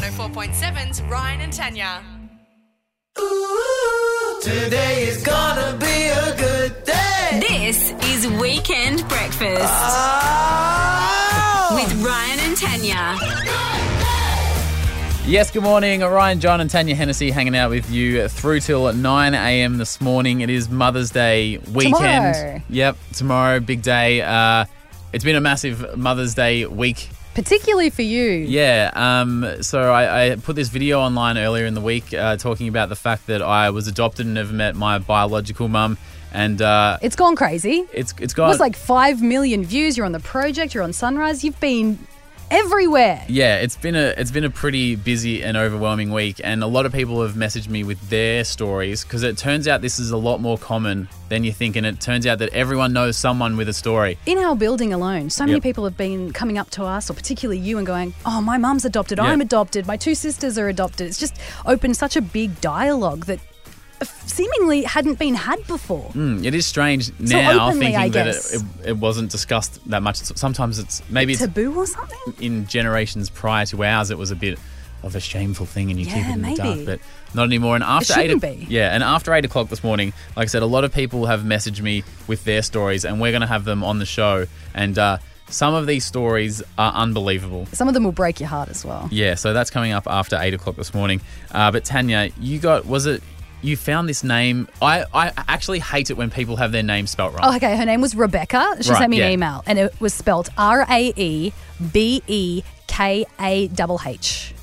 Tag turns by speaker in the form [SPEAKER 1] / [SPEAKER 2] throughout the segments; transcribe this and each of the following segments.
[SPEAKER 1] 104.7's Ryan and Tanya.
[SPEAKER 2] Ooh, Today is gonna be a good day.
[SPEAKER 3] This is Weekend Breakfast
[SPEAKER 2] Oh!
[SPEAKER 3] with Ryan and Tanya.
[SPEAKER 4] Yes, good morning. Ryan, Jon, and Tanya Hennessy hanging out with you through till 9 a.m. this morning. It is Mother's Day weekend.
[SPEAKER 5] Tomorrow.
[SPEAKER 4] Yep, tomorrow, big day. Uh, it's been a massive Mother's Day week.
[SPEAKER 5] Particularly for you.
[SPEAKER 4] Yeah, um, so I, I put this video online earlier in the week uh, talking about the fact that I was adopted and never met my biological mum. And uh,
[SPEAKER 5] It's gone crazy.
[SPEAKER 4] it's it's
[SPEAKER 5] It
[SPEAKER 4] got It
[SPEAKER 5] was like 5 million views. You're on the project, you're on Sunrise. You've been everywhere.
[SPEAKER 4] Yeah, it's been a it's been a pretty busy and overwhelming week, and a lot of people have messaged me with their stories because it turns out this is a lot more common than you think, and it turns out that everyone knows someone with a story.
[SPEAKER 5] In our building alone, so many
[SPEAKER 4] Yep.
[SPEAKER 5] people have been coming up to us, or particularly you, and going, Oh, my mum's adopted.
[SPEAKER 4] Yeah.
[SPEAKER 5] I'm adopted. My two sisters are adopted. It's just opened such a big dialogue that seemingly hadn't been had before.
[SPEAKER 4] Hmm, it is strange now
[SPEAKER 5] openly,
[SPEAKER 4] thinking that it, it, it wasn't discussed that much. Sometimes it's maybe it's
[SPEAKER 5] Taboo or something?
[SPEAKER 4] in generations prior to ours, it was a bit of a shameful thing, and you keep it in the dark, but not anymore. And after eight,
[SPEAKER 5] be.
[SPEAKER 4] yeah, and after eight o'clock this morning, like I said, a lot of people have messaged me with their stories, and we're going to have them on the show. And uh, some of these stories are unbelievable.
[SPEAKER 5] Some of them will break your heart as well.
[SPEAKER 4] Yeah, so that's coming up after eight o'clock this morning. Uh, but Tanya, you got was it? You found this name. I, I actually hate it when people have their name spelt wrong.
[SPEAKER 5] Oh, okay. Her name was Rebecca. She
[SPEAKER 4] Right,
[SPEAKER 5] sent me
[SPEAKER 4] yeah.
[SPEAKER 5] an email, and it was spelled R A E B E K A double H.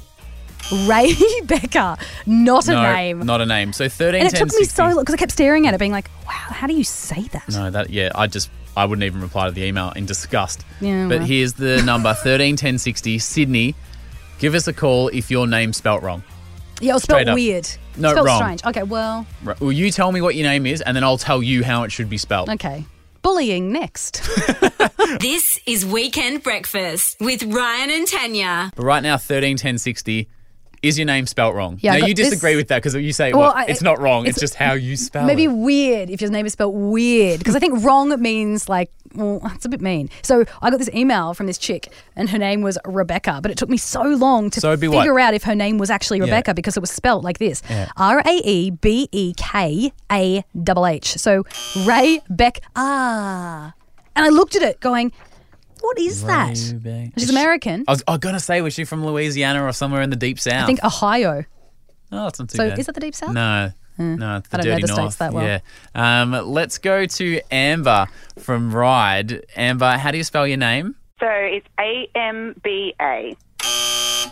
[SPEAKER 5] Ray Becker, not a
[SPEAKER 4] no,
[SPEAKER 5] name.
[SPEAKER 4] not a name. So thirteen.
[SPEAKER 5] and it
[SPEAKER 4] 10,
[SPEAKER 5] took me so long because I kept staring at it, being like, "Wow, how do you say that?"
[SPEAKER 4] No, that yeah, I just I wouldn't even reply to the email in disgust.
[SPEAKER 5] Yeah,
[SPEAKER 4] But
[SPEAKER 5] well.
[SPEAKER 4] here's the number thirteen ten sixty Sydney. Give us a call if your name's spelt wrong.
[SPEAKER 5] Yeah, it was
[SPEAKER 4] Straight
[SPEAKER 5] spelled
[SPEAKER 4] up.
[SPEAKER 5] weird.
[SPEAKER 4] No,
[SPEAKER 5] spelled
[SPEAKER 4] wrong.
[SPEAKER 5] strange. Okay, well,
[SPEAKER 4] Right. Well, you tell me what your name is, and then I'll tell you how it should be spelled.
[SPEAKER 5] okay. Bullying next.
[SPEAKER 3] This is Weekend Breakfast with Ryan and Tanya.
[SPEAKER 4] But right now, thirteen ten sixty. Is your name spelt wrong?
[SPEAKER 5] Yeah,
[SPEAKER 4] now you disagree
[SPEAKER 5] this-
[SPEAKER 4] with that because you say
[SPEAKER 5] Well,
[SPEAKER 4] well,
[SPEAKER 5] I-
[SPEAKER 4] it's not wrong. It's,
[SPEAKER 5] it's-
[SPEAKER 4] just how you spell
[SPEAKER 5] Maybe
[SPEAKER 4] it.
[SPEAKER 5] Maybe weird if your name is spelt weird because I think wrong means like well that's a bit mean. So I got this email from this chick and her name was Rebecca, but it took me so long to
[SPEAKER 4] So it'd what?
[SPEAKER 5] figure out if her name was actually
[SPEAKER 4] Yeah.
[SPEAKER 5] Rebecca because it was spelt like this:
[SPEAKER 4] Yeah.
[SPEAKER 5] R A E B E K A H. So Ray Beck ah, and I looked at it going, what is that?
[SPEAKER 4] Rebecca.
[SPEAKER 5] She's American.
[SPEAKER 4] I was, I was gonna say, was she from Louisiana or somewhere in the deep south?
[SPEAKER 5] I think Ohio.
[SPEAKER 4] Oh, that's not too
[SPEAKER 5] So
[SPEAKER 4] bad.
[SPEAKER 5] is that the deep south?
[SPEAKER 4] No. No, it's the
[SPEAKER 5] I don't know
[SPEAKER 4] dirty
[SPEAKER 5] the states
[SPEAKER 4] north.
[SPEAKER 5] that well.
[SPEAKER 4] Yeah. Um, let's go to Amber from Ride. Amber, how do you spell your name?
[SPEAKER 6] So it's A M B A.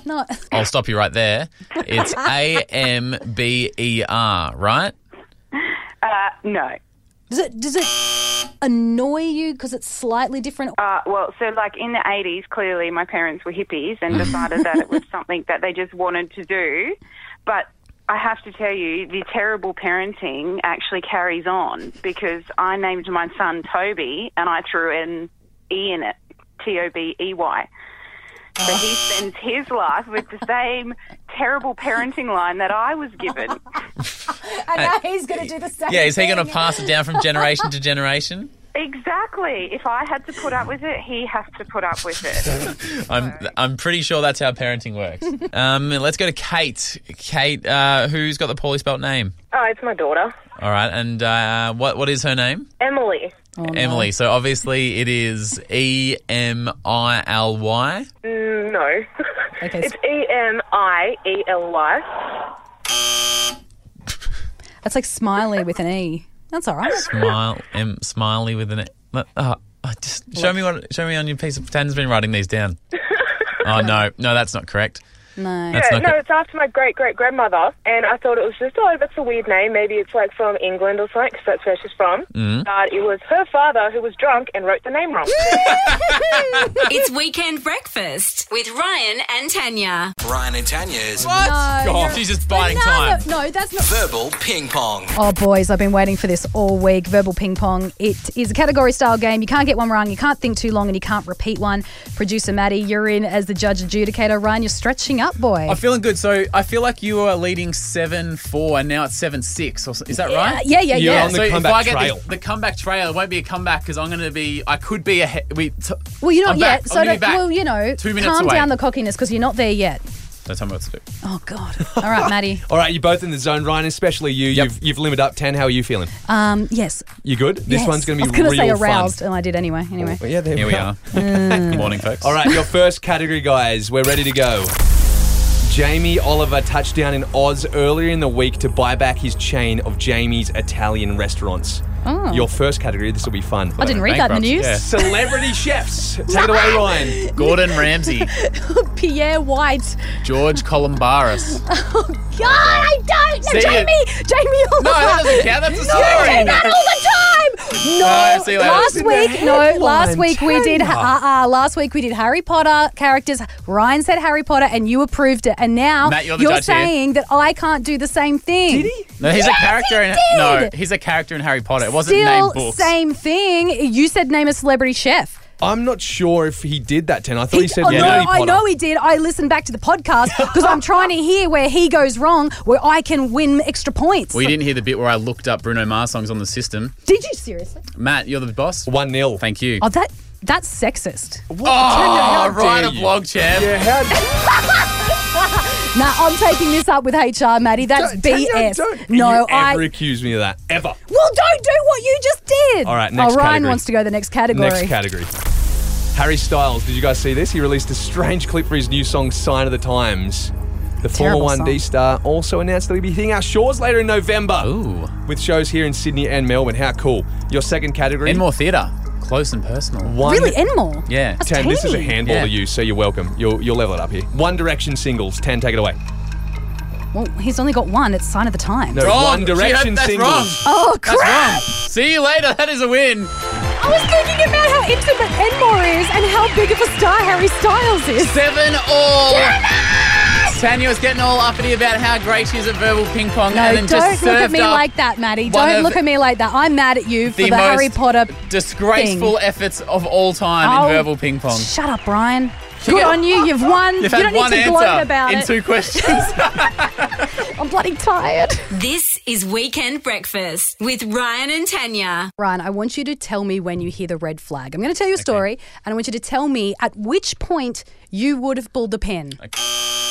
[SPEAKER 5] No.
[SPEAKER 4] I'll stop you right there. It's A M B E R, right?
[SPEAKER 6] Uh, no.
[SPEAKER 5] Does it does it annoy you because it's slightly different?
[SPEAKER 6] Uh, well, so like in the 80s, clearly my parents were hippies and decided that it was something that they just wanted to do. But I have to tell you, the terrible parenting actually carries on because I named my son Toby and I threw an E in it, T O B E Y. So he spends his life with the same terrible parenting line that I was given.
[SPEAKER 5] And now he's going to do the same.
[SPEAKER 4] Yeah, is he going to pass it down from generation to generation?
[SPEAKER 6] Exactly. If I had to put up with it, he has to put up with it.
[SPEAKER 4] I'm I'm pretty sure that's how parenting works. Um, let's go to Kate. Kate, uh, who's got the poorly spelt name?
[SPEAKER 7] Oh, it's my daughter,
[SPEAKER 4] All right, and uh, what what is her name?
[SPEAKER 7] Emily.
[SPEAKER 4] Emily. So obviously it is E M I L Y.
[SPEAKER 7] Mm, no.
[SPEAKER 5] Okay,
[SPEAKER 7] it's E M I E L Y.
[SPEAKER 5] That's like smiley with an E. That's all right.
[SPEAKER 4] Smile, M, smiley with an. Uh, uh, just show me what. Show me on your piece of. Tan's been writing these down. Oh no, no, that's not correct.
[SPEAKER 5] No.
[SPEAKER 4] That's
[SPEAKER 7] Yeah, no,
[SPEAKER 4] correct.
[SPEAKER 7] it's after my great great grandmother, and I thought it was just oh that's a weird name. Maybe it's like from England or something, because that's where she's from.
[SPEAKER 4] Mm-hmm.
[SPEAKER 7] But it was her father who was drunk and wrote the name wrong.
[SPEAKER 3] It's Weekend Breakfast with Ryan and Tanya.
[SPEAKER 2] Ryan and Tanya is.
[SPEAKER 4] What?
[SPEAKER 5] No,
[SPEAKER 4] God, she's just biding
[SPEAKER 5] no,
[SPEAKER 4] time.
[SPEAKER 5] No, no, that's not.
[SPEAKER 2] verbal ping pong.
[SPEAKER 5] Oh, boys, I've been waiting for this all week. Verbal ping pong. It is a category style game. You can't get one wrong, you can't think too long, and you can't repeat one. Producer Maddie, you're in as the judge adjudicator. Ryan, you're stretching up, boy.
[SPEAKER 4] I'm feeling good. So I feel like you are leading seven four, and now it's seven six. Or so- is that right?
[SPEAKER 5] yeah, yeah,
[SPEAKER 8] You're
[SPEAKER 5] yeah.
[SPEAKER 8] on the
[SPEAKER 4] so if
[SPEAKER 8] comeback
[SPEAKER 4] I get
[SPEAKER 8] trail.
[SPEAKER 4] The, the comeback trail, it won't be a comeback because I'm going to be. I could be ahead. We. T-
[SPEAKER 5] well, you're not
[SPEAKER 4] I'm
[SPEAKER 5] yet.
[SPEAKER 4] back.
[SPEAKER 5] So,
[SPEAKER 4] I'm gonna
[SPEAKER 5] don't,
[SPEAKER 4] back.
[SPEAKER 5] well, you know,
[SPEAKER 4] Two minutes
[SPEAKER 5] calm
[SPEAKER 4] away.
[SPEAKER 5] down the cockiness because you're not there yet.
[SPEAKER 4] Don't tell me what to do.
[SPEAKER 5] Oh God. All right, Maddie.
[SPEAKER 1] All right, you're both in the zone, Ryan. Especially you.
[SPEAKER 4] Yep.
[SPEAKER 1] You've you've limited up ten. How are you feeling?
[SPEAKER 5] Um, yes.
[SPEAKER 1] You good? This
[SPEAKER 5] yes.
[SPEAKER 1] one's going to be
[SPEAKER 5] I
[SPEAKER 1] be
[SPEAKER 5] was gonna
[SPEAKER 1] real
[SPEAKER 5] say
[SPEAKER 1] fun.
[SPEAKER 5] aroused, and I did anyway. Anyway.
[SPEAKER 1] Well, yeah, there
[SPEAKER 4] Here we are. Good morning, folks.
[SPEAKER 1] All right, your first category, guys. We're ready to go. Jamie Oliver touched down in Oz earlier in the week to buy back his chain of Jamie's Italian restaurants.
[SPEAKER 5] Oh.
[SPEAKER 1] Your first category, this will be fun.
[SPEAKER 5] I didn't read that in the news.
[SPEAKER 4] Yeah.
[SPEAKER 1] Celebrity chefs. Take it away, Ryan.
[SPEAKER 4] Gordon Ramsay,
[SPEAKER 5] Pierre White.
[SPEAKER 4] George Calombaris.
[SPEAKER 5] Oh, God, I don't.
[SPEAKER 4] See
[SPEAKER 5] Jamie. Jamie Oliver.
[SPEAKER 4] No, that doesn't count. That's a
[SPEAKER 5] You
[SPEAKER 4] story.
[SPEAKER 5] say that all the time. No,
[SPEAKER 4] No, see you later.
[SPEAKER 5] last week, no, last week we did.
[SPEAKER 1] Tanya.
[SPEAKER 5] Uh, uh, last week we did Harry Potter characters. Ryan said Harry Potter, and you approved it. And now
[SPEAKER 4] Matt, you're the judge here.
[SPEAKER 5] saying that I can't do the same thing.
[SPEAKER 1] Did he?
[SPEAKER 4] No, he's
[SPEAKER 5] Yes,
[SPEAKER 4] a character
[SPEAKER 5] he
[SPEAKER 4] in
[SPEAKER 5] did.
[SPEAKER 4] no, he's a character in Harry Potter. It wasn't
[SPEAKER 5] Still
[SPEAKER 4] named books.
[SPEAKER 5] same thing. You said name a celebrity chef.
[SPEAKER 1] I'm not sure if he did that, Ten. I thought he, said
[SPEAKER 5] oh,
[SPEAKER 1] Harry
[SPEAKER 5] no,
[SPEAKER 1] Potter.
[SPEAKER 5] I know he did. I listened back to the podcast because I'm trying to hear where he goes wrong, where I can win extra points.
[SPEAKER 4] Well, you didn't hear the bit where I looked up Bruno Mars songs on the system.
[SPEAKER 5] Did you seriously?
[SPEAKER 4] Matt, you're the boss.
[SPEAKER 1] 1 0.
[SPEAKER 4] Thank you.
[SPEAKER 5] Oh, that that's sexist.
[SPEAKER 4] Oh,
[SPEAKER 1] how
[SPEAKER 4] right
[SPEAKER 1] dare
[SPEAKER 4] a
[SPEAKER 1] you.
[SPEAKER 4] vlog champ.
[SPEAKER 1] Yeah, how
[SPEAKER 5] Nah, I'm taking this up with HR, Maddie. That's
[SPEAKER 1] Don't- Tanya,
[SPEAKER 5] BS.
[SPEAKER 1] Don't
[SPEAKER 5] no,
[SPEAKER 1] you
[SPEAKER 5] I.
[SPEAKER 1] ever accuse me of that. Ever.
[SPEAKER 5] Well, don't do what you just did.
[SPEAKER 1] All right, next
[SPEAKER 5] Oh, Ryan
[SPEAKER 1] category.
[SPEAKER 5] wants to go the next category.
[SPEAKER 1] Next category. Harry Styles. Did you guys see this? He released a strange clip for his new song Sign of the Times. The
[SPEAKER 5] Terrible
[SPEAKER 1] Formula 1D
[SPEAKER 5] song.
[SPEAKER 1] star also announced that he'll be hitting our shores later in November
[SPEAKER 4] Ooh.
[SPEAKER 1] with shows here in Sydney and Melbourne. How cool. Your second category?
[SPEAKER 4] Enmore Theatre. Close and personal.
[SPEAKER 1] One,
[SPEAKER 5] Really, Enmore?
[SPEAKER 4] Yeah.
[SPEAKER 5] That's
[SPEAKER 1] Ten, this is a handball
[SPEAKER 4] Yeah.
[SPEAKER 1] to you, so you're welcome. You'll, you'll level it up here. One Direction singles. Ten, take it away.
[SPEAKER 5] Well, he's only got one. It's sign of the times.
[SPEAKER 1] No,
[SPEAKER 4] Wrong.
[SPEAKER 1] One Direction
[SPEAKER 4] had- that's
[SPEAKER 1] singles.
[SPEAKER 4] wrong.
[SPEAKER 5] Oh,
[SPEAKER 4] That's
[SPEAKER 5] crap.
[SPEAKER 4] wrong. See you later. That is a win.
[SPEAKER 5] I was thinking about how intimate Enmore is and how big of a star Harry Styles is.
[SPEAKER 4] Seven all. Tanya was getting all uppity about how great she is at verbal ping pong,
[SPEAKER 5] No,
[SPEAKER 4] and then
[SPEAKER 5] don't
[SPEAKER 4] just
[SPEAKER 5] look at me like that, Maddie. Don't look at me like that. I'm mad at you for
[SPEAKER 4] the
[SPEAKER 5] the, Harry Potter.
[SPEAKER 4] disgraceful
[SPEAKER 5] thing.
[SPEAKER 4] efforts of all time
[SPEAKER 5] Oh,
[SPEAKER 4] in verbal ping pong.
[SPEAKER 5] Shut up, Brian.
[SPEAKER 4] You
[SPEAKER 5] Good on you. You've won.
[SPEAKER 4] You've
[SPEAKER 5] you don't need to
[SPEAKER 4] answer
[SPEAKER 5] gloat about it.
[SPEAKER 4] in
[SPEAKER 5] it.
[SPEAKER 4] two questions.
[SPEAKER 5] I'm bloody tired.
[SPEAKER 3] This is Weekend Breakfast with Ryan and Tanya.
[SPEAKER 5] Ryan, I want you to tell me when you hear the red flag. I'm going to tell you a story, and I want you to tell me at which point you would have pulled the pin.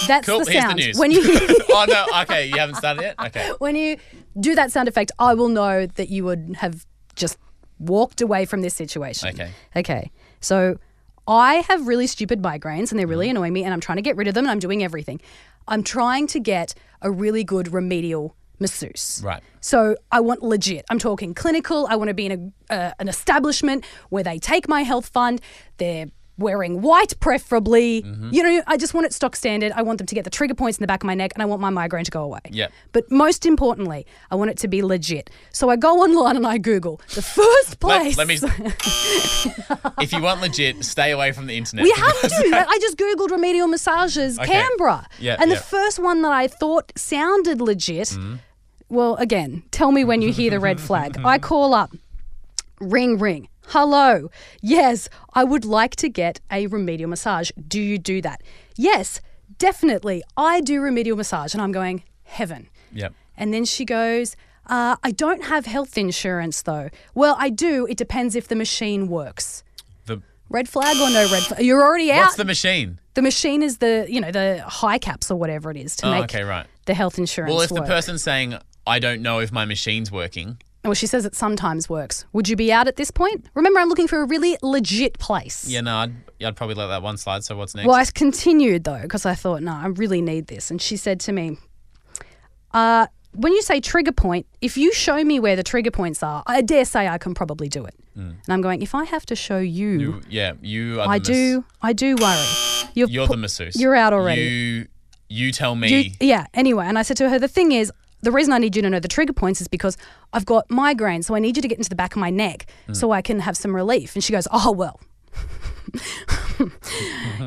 [SPEAKER 5] That's
[SPEAKER 4] Cool.
[SPEAKER 5] the
[SPEAKER 4] Here's the
[SPEAKER 5] sound.
[SPEAKER 4] news.
[SPEAKER 5] When you hear,
[SPEAKER 4] oh no. Okay, you haven't started yet. Okay.
[SPEAKER 5] when you do that sound effect, I will know that you would have just walked away from this situation.
[SPEAKER 4] Okay.
[SPEAKER 5] Okay. So I have really stupid migraines and they're
[SPEAKER 4] Mm-hmm.
[SPEAKER 5] really annoying me and I'm trying to get rid of them and I'm doing everything. I'm trying to get a really good remedial masseuse.
[SPEAKER 4] Right.
[SPEAKER 5] So I want legit. I'm talking clinical. I want to be in a, uh, an establishment where they take my health fund. They're wearing white, preferably.
[SPEAKER 4] Mm-hmm.
[SPEAKER 5] You know, I just want it stock standard. I want them to get the trigger points in the back of my neck, and I want my migraine to go away.
[SPEAKER 4] Yep.
[SPEAKER 5] But most importantly, I want it to be legit. So I go online and I Google the first place.
[SPEAKER 4] Let, let me. if you want legit, stay away from the internet.
[SPEAKER 5] We have to. I just Googled remedial massages
[SPEAKER 4] Okay.
[SPEAKER 5] Canberra.
[SPEAKER 4] Yeah,
[SPEAKER 5] and
[SPEAKER 4] yeah.
[SPEAKER 5] the first one that I thought sounded legit,
[SPEAKER 4] Mm-hmm.
[SPEAKER 5] well, again, tell me when you hear the red flag. I call up, ring, ring. Hello. Yes, I would like to get a remedial massage. Do you do that? Yes, definitely. I do remedial massage. And I'm going, heaven.
[SPEAKER 4] Yep.
[SPEAKER 5] And then she goes, uh, I don't have health insurance though. Well, I do. It depends if the machine works.
[SPEAKER 4] The,
[SPEAKER 5] Red flag or no red flag? You're already out.
[SPEAKER 4] what's the machine?
[SPEAKER 5] The machine is the you know the HICAPS or whatever it is to
[SPEAKER 4] Oh,
[SPEAKER 5] make
[SPEAKER 4] okay, right.
[SPEAKER 5] the health insurance
[SPEAKER 4] Well, if
[SPEAKER 5] work.
[SPEAKER 4] the person's saying, "I don't know if my machine's working,"
[SPEAKER 5] well, she says it sometimes works. Would you be out at this point? Remember, I'm looking for a really legit place.
[SPEAKER 4] yeah, no, I'd, I'd probably let that one slide. So what's next?
[SPEAKER 5] Well, I continued though because I thought, no, I really need this. And she said to me, uh, "When you say trigger point, if you show me where the trigger points are, I dare say I can probably do it." And I'm going, if I have to show you,
[SPEAKER 4] Mm. You- yeah, you are.
[SPEAKER 5] I
[SPEAKER 4] the
[SPEAKER 5] do, I do worry. You've
[SPEAKER 4] You're
[SPEAKER 5] put-
[SPEAKER 4] the masseuse.
[SPEAKER 5] You're out already.
[SPEAKER 4] You, you tell me.
[SPEAKER 5] You, yeah. Anyway, and I said to her, the thing is, the reason I need you to know the trigger points is because I've got migraine, so I need you to get into the back of my neck
[SPEAKER 4] Mm.
[SPEAKER 5] so I can have some relief. And she goes, oh well,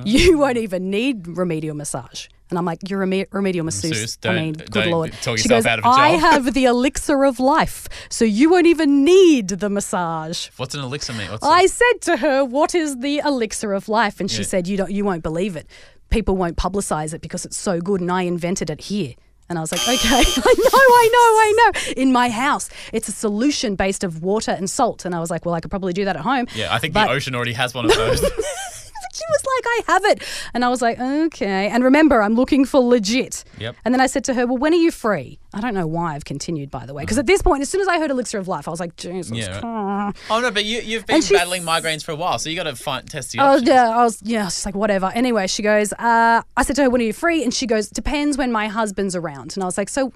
[SPEAKER 5] you won't even need remedial massage. And I'm like, you're a remedial masseuse.
[SPEAKER 4] Masseuse,
[SPEAKER 5] I mean, good lord. she goes,
[SPEAKER 4] out of a
[SPEAKER 5] I
[SPEAKER 4] job."
[SPEAKER 5] have the elixir of life, so you won't even need the massage.
[SPEAKER 4] What's an elixir mean? What's
[SPEAKER 5] I
[SPEAKER 4] it?
[SPEAKER 5] said to her, "What is the elixir of life?" And she
[SPEAKER 4] Yeah.
[SPEAKER 5] said, "You don't, you won't believe it. People won't publicize it because it's so good, and I invented it here." And I was like, "Okay, I know, I know, I know. In my house, it's a solution based of water and salt." And I was like, "Well, I could probably do that at home."
[SPEAKER 4] Yeah, I think
[SPEAKER 5] But-
[SPEAKER 4] the ocean already has one of those.
[SPEAKER 5] she was like, I have it. And I was like, okay. And remember, I'm looking for legit.
[SPEAKER 4] Yep.
[SPEAKER 5] And then I said to her, well, when are you free? I don't know why I've continued, by the way. Because at this point, as soon as I heard Elixir of Life, I was like, Jesus.
[SPEAKER 4] Yeah.
[SPEAKER 5] Christ.
[SPEAKER 4] Oh no, but you, you've been
[SPEAKER 5] And
[SPEAKER 4] battling migraines for a while, so you got to find test the
[SPEAKER 5] Oh yeah, I was yeah, I was just like whatever. Anyway, she goes. Uh, I said to her, "When are you free?" And she goes, "Depends when my husband's around." And I was like, "So,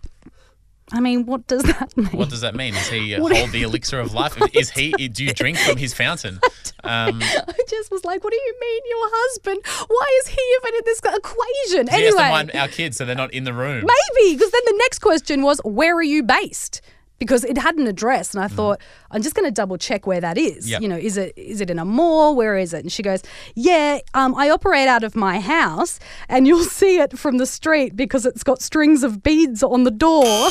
[SPEAKER 5] I mean, what does that mean?"
[SPEAKER 4] What does that mean? Does he uh, hold the elixir of life? Is he? Do you drink from his fountain? Um,
[SPEAKER 5] I just was like, "What do you mean, your husband? Why is he even in this equation?"
[SPEAKER 4] he has to
[SPEAKER 5] anyway,
[SPEAKER 4] mind our kids so they're not in the room.
[SPEAKER 5] maybe because then the next question was, "Where are you based?" Because it had an address, and I thought I'm just going to double check where that is.
[SPEAKER 4] Mm. Yep.
[SPEAKER 5] You know, is it is it in a mall? Where is it? And she goes, "Yeah, um, I operate out of my house, and you'll see it from the street because it's got strings of beads on the door."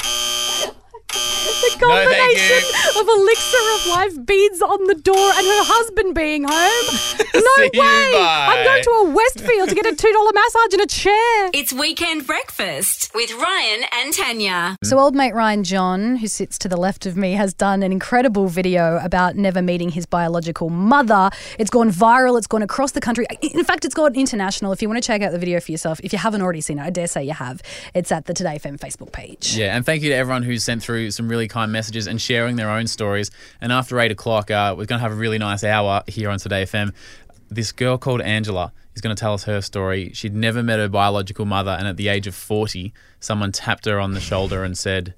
[SPEAKER 5] the
[SPEAKER 4] No,
[SPEAKER 5] combination of elixir of life beads on the door and her husband being home. No
[SPEAKER 4] See you,
[SPEAKER 5] way!
[SPEAKER 4] bye.
[SPEAKER 5] I'm going to a Westfield to get a two dollar massage and a chair.
[SPEAKER 3] It's Weekend Breakfast with Ryan and Tanya.
[SPEAKER 5] So, old mate Ryan Jon, who sits to the left of me, has done an incredible video about never meeting his biological mother. It's gone viral, it's gone across the country. In fact, it's gone international. If you want to check out the video for yourself, if you haven't already seen it, I dare say you have. It's at the Today FM Facebook page.
[SPEAKER 4] Yeah, and thank you to everyone who's sent through some really kind messages and sharing their own stories. And after eight o'clock, uh, we're going to have a really nice hour here on Today FM. This girl called Angela is going to tell us her story. She'd never met her biological mother, and at the age of 40, someone tapped her on the shoulder and said,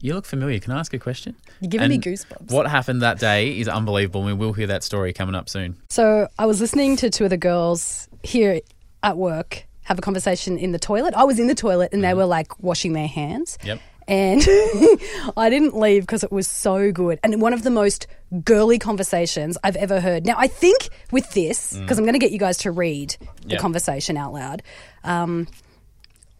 [SPEAKER 4] You look familiar. Can I ask a question?
[SPEAKER 5] You're giving me goosebumps.
[SPEAKER 4] What happened that day is unbelievable, we will hear that story coming up soon.
[SPEAKER 5] So I was listening to two of the girls here at work have a conversation in the toilet. I was in the toilet and they were like washing their hands.
[SPEAKER 4] Yep.
[SPEAKER 5] And I didn't leave because it was so good. And one of the most girly conversations I've ever heard. Now, I think with this, because I'm going to get you guys to read the
[SPEAKER 4] Yep.
[SPEAKER 5] conversation out loud, um,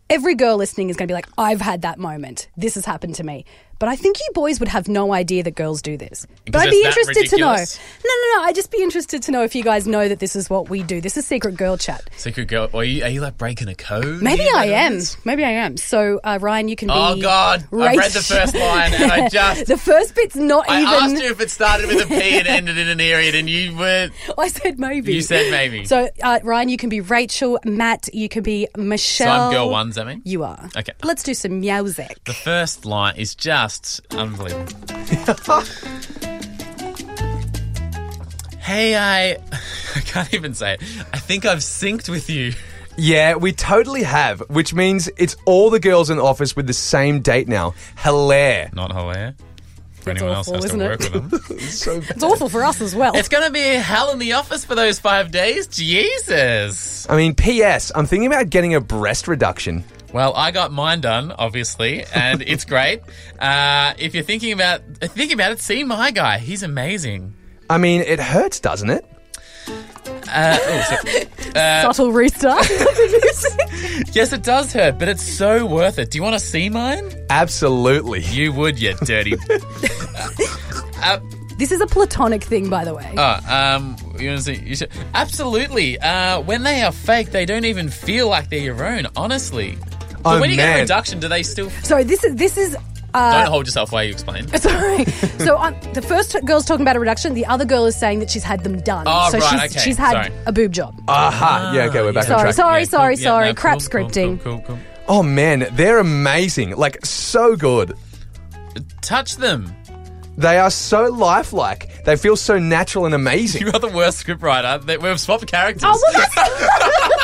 [SPEAKER 5] every girl listening is going to be like, I've had that moment. This has happened to me. But I think you boys would have no idea that girls do this. But I'd be interested to know. No, no, no. I'd just be interested to know if you guys know that this is what we do. This is secret girl chat.
[SPEAKER 4] Secret girl, are you, are you like breaking a code?
[SPEAKER 5] Maybe
[SPEAKER 4] here,
[SPEAKER 5] I am. Maybe I am. So, uh, Ryan, you can be.
[SPEAKER 4] Oh, God. I've read the first line and I just-
[SPEAKER 5] the first bit's not
[SPEAKER 4] I
[SPEAKER 5] even.
[SPEAKER 4] asked you if it started with a P and ended in an period, and you were.
[SPEAKER 5] I said maybe.
[SPEAKER 4] You said maybe.
[SPEAKER 5] So, uh, Ryan, you can be Rachel. Matt, you can be Michelle.
[SPEAKER 4] So I'm girl one, that mean?
[SPEAKER 5] You are.
[SPEAKER 4] Okay.
[SPEAKER 5] Let's do some music.
[SPEAKER 4] The first line is just unbelievable. hey, I. I can't even say it. I think I've synced with you.
[SPEAKER 1] Yeah, we totally have, which means it's all the girls in the office with the same date now. Hilaire.
[SPEAKER 4] Not hilarious. For
[SPEAKER 5] That's
[SPEAKER 4] anyone
[SPEAKER 5] awful,
[SPEAKER 4] else has
[SPEAKER 5] isn't
[SPEAKER 4] to
[SPEAKER 5] it?
[SPEAKER 4] work with them.
[SPEAKER 1] So.
[SPEAKER 5] It's awful for us as well.
[SPEAKER 4] it's going to be hell in the office for those five days. Jesus.
[SPEAKER 1] I mean, P.S. I'm thinking about getting a breast reduction.
[SPEAKER 4] Well, I got mine done, obviously, and it's great. Uh, if you're thinking about thinking about it, see my guy. He's amazing.
[SPEAKER 1] I mean, it hurts, doesn't it?
[SPEAKER 4] Uh, oh, so-
[SPEAKER 5] Subtle restart.
[SPEAKER 4] yes, it does hurt, but it's so worth it. Do you want to see mine?
[SPEAKER 1] Absolutely.
[SPEAKER 4] You would, you dirty. uh,
[SPEAKER 5] this is a platonic thing, by the way.
[SPEAKER 4] oh, um, you want to see? You should, absolutely. Uh, when they are fake, they don't even feel like they're your own. Honestly. But
[SPEAKER 1] Oh,
[SPEAKER 4] when you get a reduction, do they still?
[SPEAKER 5] so this is this is. Uh,
[SPEAKER 4] don't hold yourself while you explain.
[SPEAKER 5] Sorry. So um, the first girl's talking about a reduction. The other girl is saying that she's had them done.
[SPEAKER 4] Oh,
[SPEAKER 5] so
[SPEAKER 4] right,
[SPEAKER 5] she's,
[SPEAKER 4] okay,
[SPEAKER 5] she's had
[SPEAKER 4] sorry.
[SPEAKER 5] a boob job.
[SPEAKER 1] Aha. yeah, okay, we're back on
[SPEAKER 5] Sorry,
[SPEAKER 1] track.
[SPEAKER 5] sorry,
[SPEAKER 4] Yeah,
[SPEAKER 5] sorry,
[SPEAKER 4] cool. Yeah,
[SPEAKER 5] sorry.
[SPEAKER 4] no,
[SPEAKER 5] Crap
[SPEAKER 4] cool, cool,
[SPEAKER 5] scripting.
[SPEAKER 4] Cool, cool, cool.
[SPEAKER 1] Oh, man, they're amazing. Like, so good.
[SPEAKER 4] Touch them.
[SPEAKER 1] They are so lifelike. They feel so natural and amazing.
[SPEAKER 4] You are the worst scriptwriter. That- We've swapped characters.
[SPEAKER 5] Oh, well, that's,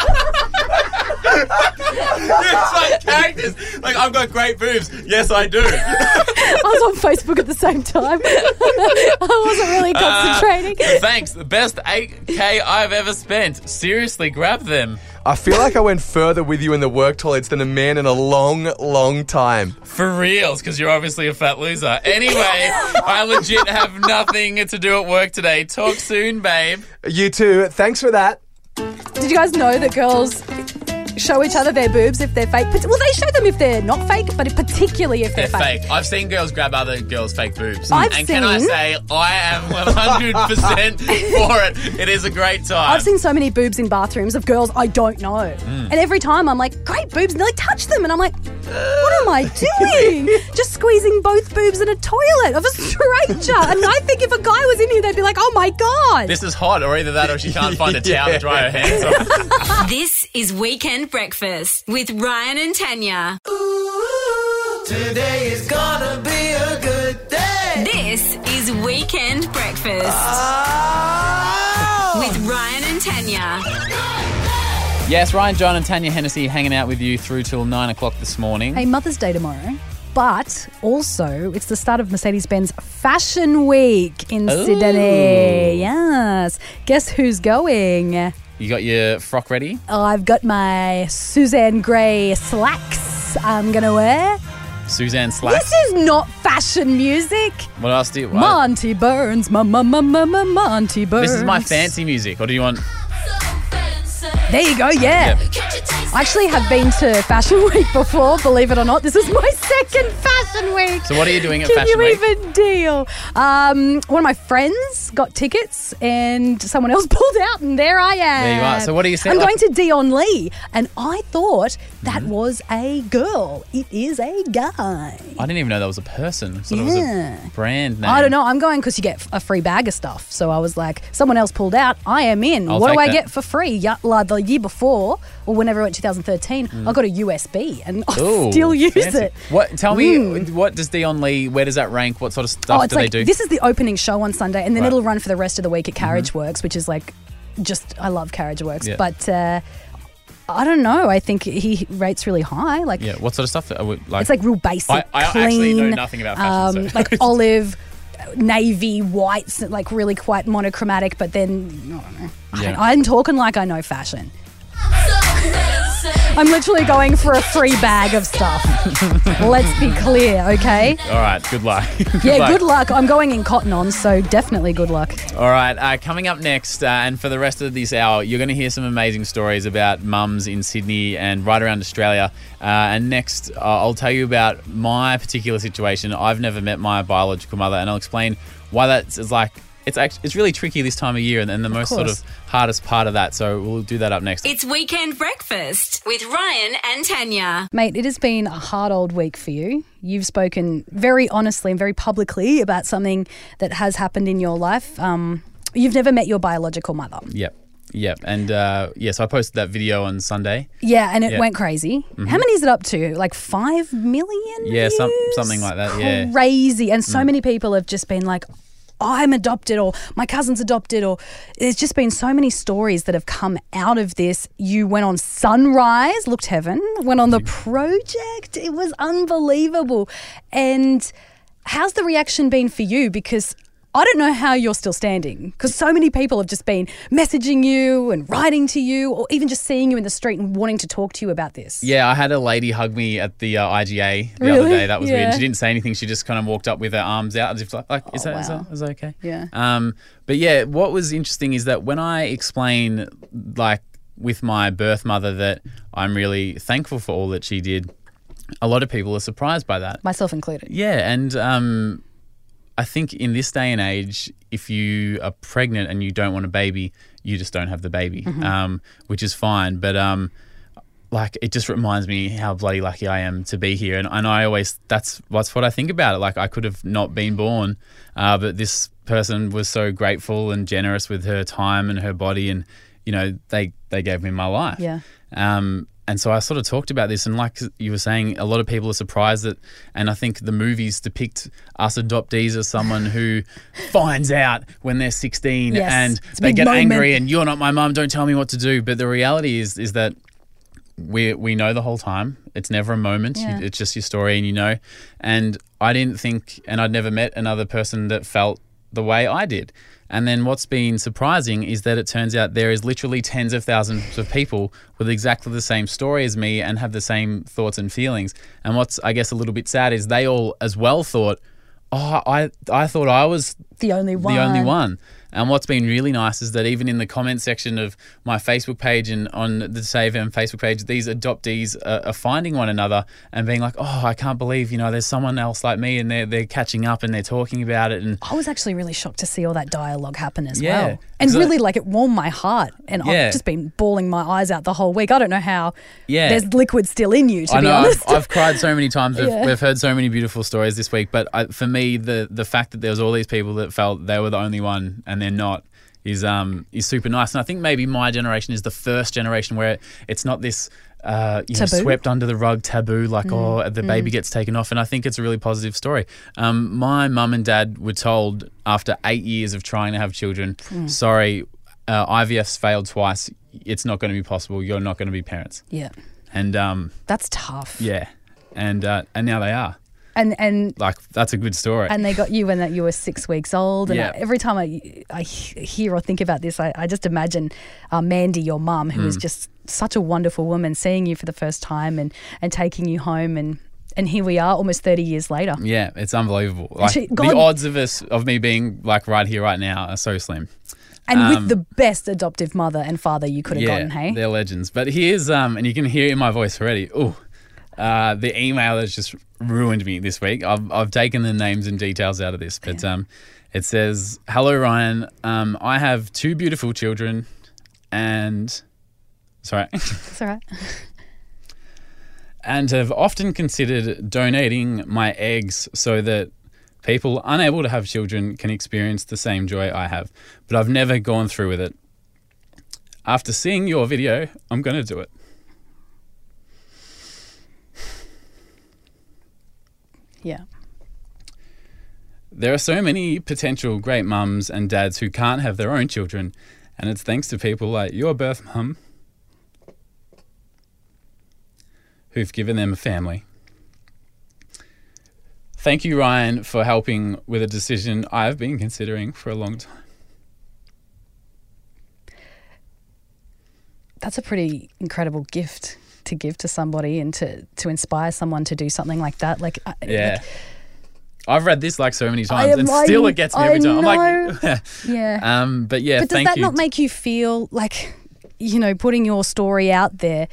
[SPEAKER 4] you swapped characters. Like I've got great boobs. Yes, I do.
[SPEAKER 5] I was on Facebook at the same time. I wasn't really uh, concentrating.
[SPEAKER 4] Thanks. The best 8k I've ever spent. Seriously, grab them.
[SPEAKER 1] I feel like I went further with you in the work toilets than a man in a long, long time.
[SPEAKER 4] For reals, because you're obviously a fat loser. Anyway, I legit have nothing to do at work today. Talk soon, babe.
[SPEAKER 1] You too. Thanks for that.
[SPEAKER 5] Did you guys know that girls show each other their boobs if they're fake. Well, they show them if they're not fake, but particularly if they're,
[SPEAKER 4] They're fake. I've seen girls grab other girls' fake boobs.
[SPEAKER 5] I've
[SPEAKER 4] and can I say, I am 100% for it. It is a great time.
[SPEAKER 5] I've seen so many boobs in bathrooms of girls I don't know.
[SPEAKER 4] Mm.
[SPEAKER 5] And every time I'm like, great boobs, and they like, touch them. And I'm like, what am I doing? Just squeezing both boobs in a toilet of a stranger. and I think if a guy was in here, they'd be like, oh my God.
[SPEAKER 4] This is hot, or either that or she can't find a towel to dry her hands on.
[SPEAKER 3] This is Weekend Breakfast with Ryan and Tanya.
[SPEAKER 2] Today is gonna be a good day.
[SPEAKER 3] This is Weekend Breakfast
[SPEAKER 2] Oh.
[SPEAKER 3] with Ryan and Tanya.
[SPEAKER 4] yes, Ryan, Jon, and Tanya Hennessy hanging out with you through till nine o'clock this morning.
[SPEAKER 5] Hey, Mother's Day tomorrow. But also, it's the start of Mercedes Benz Fashion Week in oh. Sydney. Yes. Guess who's going?
[SPEAKER 4] You got your frock ready?
[SPEAKER 5] Oh, I've got my Suzanne Grae slacks I'm going to wear.
[SPEAKER 4] Suzanne Slacks.
[SPEAKER 5] This is not fashion music.
[SPEAKER 4] what else do you want?
[SPEAKER 5] Monty Burns, ma ma ma ma ma Monty Burns.
[SPEAKER 4] This is my fancy music, or do you want?
[SPEAKER 5] There you go, yeah. I actually have been to Fashion Week before, believe it or not. This is my second Fashion Week.
[SPEAKER 4] So what are you doing at Fashion Week?
[SPEAKER 5] Can
[SPEAKER 4] Fashion
[SPEAKER 5] you
[SPEAKER 4] Week?
[SPEAKER 5] even deal? Um, one of my friends got tickets and someone else pulled out, and there I am.
[SPEAKER 4] There you are. So what are you saying?
[SPEAKER 5] I'm going to Dion Lee, and I thought that
[SPEAKER 4] Mm-hmm.
[SPEAKER 5] was a girl. It is a guy.
[SPEAKER 4] I didn't even know that was a person. So it was
[SPEAKER 5] Yeah.
[SPEAKER 4] a brand name.
[SPEAKER 5] I don't know. I'm going because you get a free bag of stuff. So I was like, someone else pulled out. I am in.
[SPEAKER 4] I'll
[SPEAKER 5] what do I
[SPEAKER 4] that.
[SPEAKER 5] get for free? Yeah, like the year before, or whenever I went 2013, I got a USB and I
[SPEAKER 4] Mm. Ooh,
[SPEAKER 5] still use
[SPEAKER 4] fancy.
[SPEAKER 5] it.
[SPEAKER 4] What? Tell me,
[SPEAKER 5] Mm.
[SPEAKER 4] what does Dion Lee? Where does that rank? What sort of stuff
[SPEAKER 5] Oh,
[SPEAKER 4] do
[SPEAKER 5] like
[SPEAKER 4] they do?
[SPEAKER 5] this is the opening show on Sunday, and then
[SPEAKER 4] Right. Mm-hmm.
[SPEAKER 5] it'll run for the rest of the week at Carriage Works, which is like just I love Carriage Works,
[SPEAKER 4] Yeah.
[SPEAKER 5] but. Uh, I don't know. I think he rates really high. Like
[SPEAKER 4] yeah. What sort of stuff? Are we, like,
[SPEAKER 5] it's like real basic,
[SPEAKER 4] I- I
[SPEAKER 5] clean.
[SPEAKER 4] actually know nothing about fashion,
[SPEAKER 5] Um,
[SPEAKER 4] so-
[SPEAKER 5] like olive, navy, whites, like really quite monochromatic. But then I don't know. I
[SPEAKER 4] Yeah.
[SPEAKER 5] don't- I'm talking like I know fashion. I'm literally going for a free bag of stuff. Let's be clear, okay?
[SPEAKER 4] All right. Good luck. good
[SPEAKER 5] Yeah,
[SPEAKER 4] luck.
[SPEAKER 5] good luck. I'm going in cotton on, so definitely good luck.
[SPEAKER 4] All right. Uh, coming up next, uh, and for the rest of this hour, you're going to hear some amazing stories about mums in Sydney and right around Australia. Uh, and next, uh, I'll tell you about my particular situation. I've never met my biological mother, and I'll explain why that's like. It's actually it's really tricky this time of year, and, and the most sort of hardest part of that. So we'll do that up next.
[SPEAKER 3] It's Weekend Breakfast with Ryan and Tanya.
[SPEAKER 5] Mate, it has been a hard old week for you. You've spoken very honestly and very publicly about something that has happened in your life. Um, you've never met your biological mother.
[SPEAKER 4] Yep. Yep. And uh, yeah, so I posted that video on Sunday.
[SPEAKER 5] Yeah, and it
[SPEAKER 4] Yeah.
[SPEAKER 5] went crazy. How many is it up to? Like five million?
[SPEAKER 4] Yeah, some- something like that, yeah. Mm.
[SPEAKER 5] Crazy. And so many people have just been like, I'm adopted or my cousin's adopted or there's just been so many stories that have come out of this. You went on Sunrise, looked heaven, went on the mm-hmm. project. It was unbelievable. And how's the reaction been for you? Because I don't know how you're still standing because so many people have just been messaging you and writing to you or even just seeing you in the street and wanting to talk to you about this.
[SPEAKER 4] Yeah, I had a lady hug me at the uh, IGA the other day. That was weird. She didn't say anything. She just kind of walked up with her arms out as if like, like is,
[SPEAKER 5] Oh,
[SPEAKER 4] that, is
[SPEAKER 5] wow.
[SPEAKER 4] that is that okay?
[SPEAKER 5] Yeah.
[SPEAKER 4] Um, but yeah, what was interesting is that when I explain like with my birth mother that I'm really thankful for all that she did, a lot of people are surprised by that.
[SPEAKER 5] Myself included.
[SPEAKER 4] Yeah, and um, I think in this day and age, if you are pregnant and you don't want a baby, you just don't have the baby, um, which is fine. But um, like, it just reminds me how bloody lucky I am to be here, and, and I always that's that's what I think about it. Like, I could have not been born, uh, but this person was so grateful and generous with her time and her body, and you know, they they gave me my life.
[SPEAKER 5] Yeah.
[SPEAKER 4] Um, and so I sort of talked about this, and like you were saying, a lot of people are surprised that, and I think the movies depict us adoptees as someone who finds out when they're 16
[SPEAKER 5] Yes,
[SPEAKER 4] and they get
[SPEAKER 5] moment.
[SPEAKER 4] angry, and you're not my mum, don't tell me what to do. But the reality is, is that we we know the whole time. It's never a moment.
[SPEAKER 5] Yeah.
[SPEAKER 4] It's just your story, and you know. And I didn't think, and I'd never met another person that felt the way I did. And then what's been surprising is that it turns out there is literally tens of thousands of people with exactly the same story as me and have the same thoughts and feelings. And what's I guess a little bit sad is they all as well thought, oh, I I thought I was
[SPEAKER 5] The only one.
[SPEAKER 4] the only one. And what's been really nice is that even in the comment section of my Facebook page and on the Save M Facebook page, these adoptees are, are finding one another and being like, "Oh, I can't believe you know there's someone else like me," and they're they're catching up and they're talking about it. And
[SPEAKER 5] I was actually really shocked to see all that dialogue happen as
[SPEAKER 4] Yeah,
[SPEAKER 5] well. And really, like, it warmed my heart. And
[SPEAKER 4] Yeah.
[SPEAKER 5] I've just been bawling my eyes out the whole week. I don't know how
[SPEAKER 4] Yeah.
[SPEAKER 5] there's liquid still in you, to
[SPEAKER 4] I
[SPEAKER 5] be
[SPEAKER 4] know
[SPEAKER 5] honest.
[SPEAKER 4] I've, I've cried so many times. We've,
[SPEAKER 5] Yeah.
[SPEAKER 4] we've heard so many beautiful stories this week, but I, for me, the the fact that there was all these people that felt they were the only one and they're not is um is super nice. And I think maybe my generation is the first generation where it's not this. Uh, you know, swept under the rug taboo, like
[SPEAKER 5] Mm.
[SPEAKER 4] oh, the baby gets taken off, and I think it's a really positive story. Um, my mum and dad were told after eight years of trying to have children,
[SPEAKER 5] Mm.
[SPEAKER 4] sorry, uh, IVF's failed twice. It's not going to be possible. You're not going to be parents.
[SPEAKER 5] yeah.
[SPEAKER 4] And um,
[SPEAKER 5] That's tough.
[SPEAKER 4] yeah, and uh, and now they are.
[SPEAKER 5] And, and,
[SPEAKER 4] Like that's a good story.
[SPEAKER 5] and they got you when that you were six weeks old. And
[SPEAKER 4] Yeah.
[SPEAKER 5] I, every time I, I hear or think about this, I, I just imagine uh, Mandy, your mum, who is just such a wonderful woman, seeing you for the first time and, and taking you home. And, and here we are almost 30 years later.
[SPEAKER 4] yeah, it's unbelievable. Like the odds of us of me being like right here right now are so slim.
[SPEAKER 5] And
[SPEAKER 4] Um,
[SPEAKER 5] with the best adoptive mother and father you could have
[SPEAKER 4] yeah,
[SPEAKER 5] gotten, hey?
[SPEAKER 4] they're legends. But here's um, and you can hear in my voice already. Oh, uh, the email has just ruined me this week. I've I've taken the names and details out of this, but um, it says, "Hello Ryan, um, I have two beautiful children, and sorry."
[SPEAKER 5] It's all right.
[SPEAKER 4] and have often considered donating my eggs so that people unable to have children can experience the same joy I have. But I've never gone through with it. After seeing your video, I'm going to do it.
[SPEAKER 5] Yeah.
[SPEAKER 4] There are so many potential great mums and dads who can't have their own children, and it's thanks to people like your birth mum who've given them a family. Thank you, Ryan, for helping with a decision I've been considering for a long time.
[SPEAKER 5] That's a pretty incredible gift to give to somebody and to, to inspire someone to do something like that. Like,
[SPEAKER 4] Yeah.
[SPEAKER 5] like,
[SPEAKER 4] I've read this like so many times,
[SPEAKER 5] am-
[SPEAKER 4] and still
[SPEAKER 5] I-
[SPEAKER 4] it gets me every
[SPEAKER 5] I
[SPEAKER 4] time. I'm like,
[SPEAKER 5] yeah.
[SPEAKER 4] um, but yeah,
[SPEAKER 5] but does that
[SPEAKER 4] you.
[SPEAKER 5] not make you feel like, you know, putting your story out there?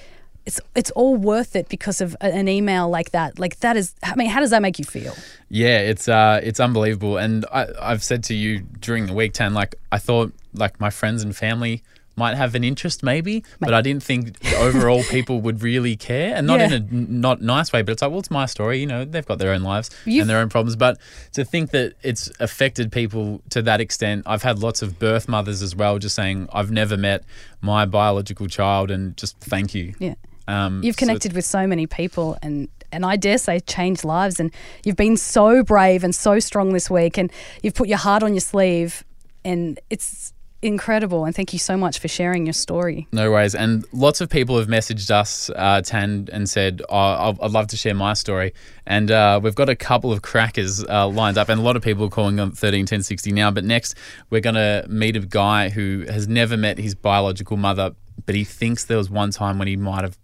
[SPEAKER 5] It's it's all worth it because of an email like that. Like that is, I mean, how does that make you feel?
[SPEAKER 4] Yeah, it's uh, it's unbelievable, and I, I've said to you during the week, Tan, like I thought, like my friends and family might have an interest, maybe, but I didn't think overall people would really care, and not in a not nice way. But it's like, well, it's my story, you know, they've got their own lives
[SPEAKER 5] You've-
[SPEAKER 4] and their own problems, but to think that it's affected people to that extent, I've had lots of birth mothers as well, just saying I've never met my biological child, and just thank you.
[SPEAKER 5] Yeah.
[SPEAKER 4] Um,
[SPEAKER 5] You've
[SPEAKER 4] so-
[SPEAKER 5] connected with so many people and and I dare say changed lives and you've been so brave and so strong this week and you've put your heart on your sleeve and it's incredible and thank you so much for sharing your story.
[SPEAKER 4] No worries. And lots of people have messaged us, uh, Tan, and said, oh, I'd love to share my story. And uh, we've got a couple of crackers uh, lined up, and a lot of people are calling on 13 10 60 now. But next, we're going to meet a guy who has never met his biological mother, but he thinks there was one time when he might have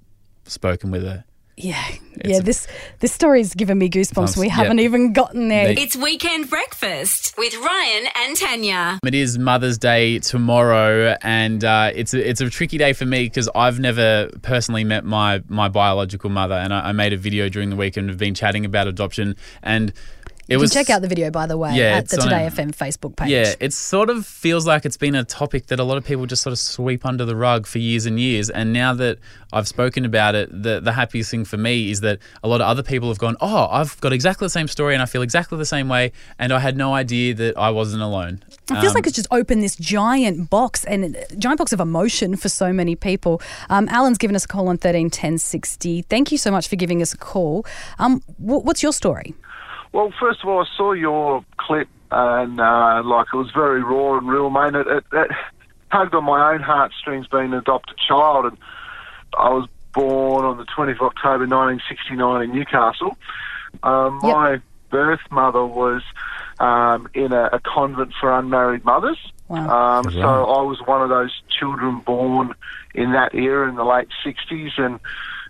[SPEAKER 4] spoken with her.
[SPEAKER 5] Yeah. yeah, this this story's given me goosebumps. We haven't even gotten there.
[SPEAKER 3] It's Weekend Breakfast with Ryan and Tanya.
[SPEAKER 4] It is Mother's Day tomorrow, and uh, it's a, it's a tricky day for me because I've never personally met my my biological mother, and I, I made a video during the weekend of have been chatting about adoption, and it
[SPEAKER 5] you
[SPEAKER 4] was
[SPEAKER 5] can check out the video by the way
[SPEAKER 4] Yeah,
[SPEAKER 5] at the Today
[SPEAKER 4] a-
[SPEAKER 5] FM Facebook page.
[SPEAKER 4] Yeah, it sort of feels like it's been a topic that a lot of people just sort of sweep under the rug for years and years. And now that I've spoken about it, the the happiest thing for me is that a lot of other people have gone, "Oh, I've got exactly the same story, and I feel exactly the same way, and I had no idea that I wasn't alone."
[SPEAKER 5] It feels
[SPEAKER 4] Um,
[SPEAKER 5] like it's just opened this giant box and giant box of emotion for so many people. Um, Alan's given us a call on thirteen ten sixty. Thank you so much for giving us a call. Um, wh- what's your story?
[SPEAKER 8] Well, first of all, I saw your clip and uh, like it was very raw and real, mate. It, it, it tugged on my own heartstrings being an adopted child, and I was born on the 20th of October 1969 in Newcastle. Um,
[SPEAKER 5] Yep.
[SPEAKER 8] My birth mother was um, in a, a convent for unmarried mothers.
[SPEAKER 5] Wow.
[SPEAKER 8] Um, so I was one of those children born in that era in the late 60s, and